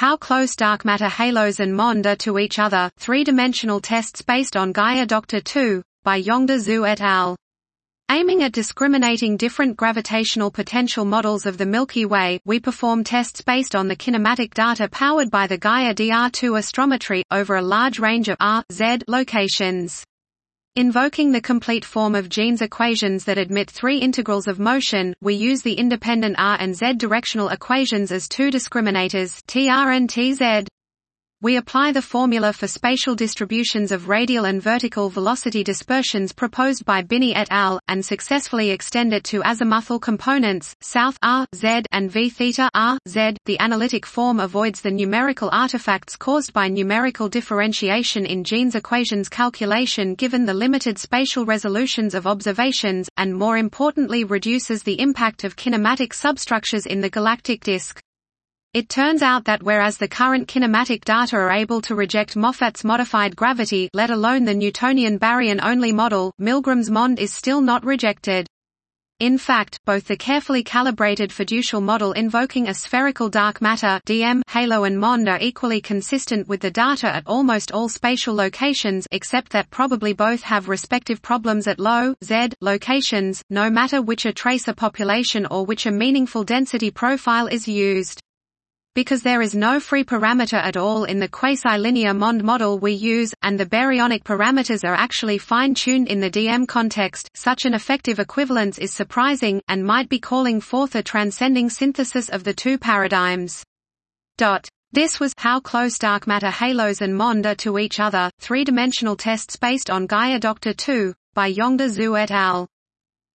How Close Dark Matter Halos and MOND Are to Each Other, Three-Dimensional Tests Based on Gaia Doctor 2, by Yongda Zhu et al. Aiming at discriminating different gravitational potential models of the Milky Way, we perform tests based on the kinematic data powered by the Gaia DR2 astrometry, over a large range of R, Z locations. Invoking the complete form of Jeans equations that admit three integrals of motion, we use the independent R and Z directional equations as two discriminators TR and TZ. We apply the formula for spatial distributions of radial and vertical velocity dispersions proposed by Binney et al., and successfully extend it to azimuthal components, south r, z and v theta r, z. The analytic form avoids the numerical artifacts caused by numerical differentiation in Jeans equations calculation given the limited spatial resolutions of observations, and more importantly reduces the impact of kinematic substructures in the galactic disk. It turns out that whereas the current kinematic data are able to reject Moffat's modified gravity let alone the Newtonian baryon-only model, Milgrom's MOND is still not rejected. In fact, both the carefully calibrated fiducial model invoking a spherical dark matter DM halo and MOND are equally consistent with the data at almost all spatial locations except that probably both have respective problems at low, z, locations, no matter which a tracer population or which a meaningful density profile is used. Because there is no free parameter at all in the quasi-linear MOND model we use, and the baryonic parameters are actually fine-tuned in the DM context, such an effective equivalence is surprising, and might be calling forth a transcending synthesis of the two paradigms. Dot. This was How Close Dark Matter Halos and MOND Are to Each Other, Three-Dimensional Tests Based on Gaia Doctor 2, by Yongda Zhu et al.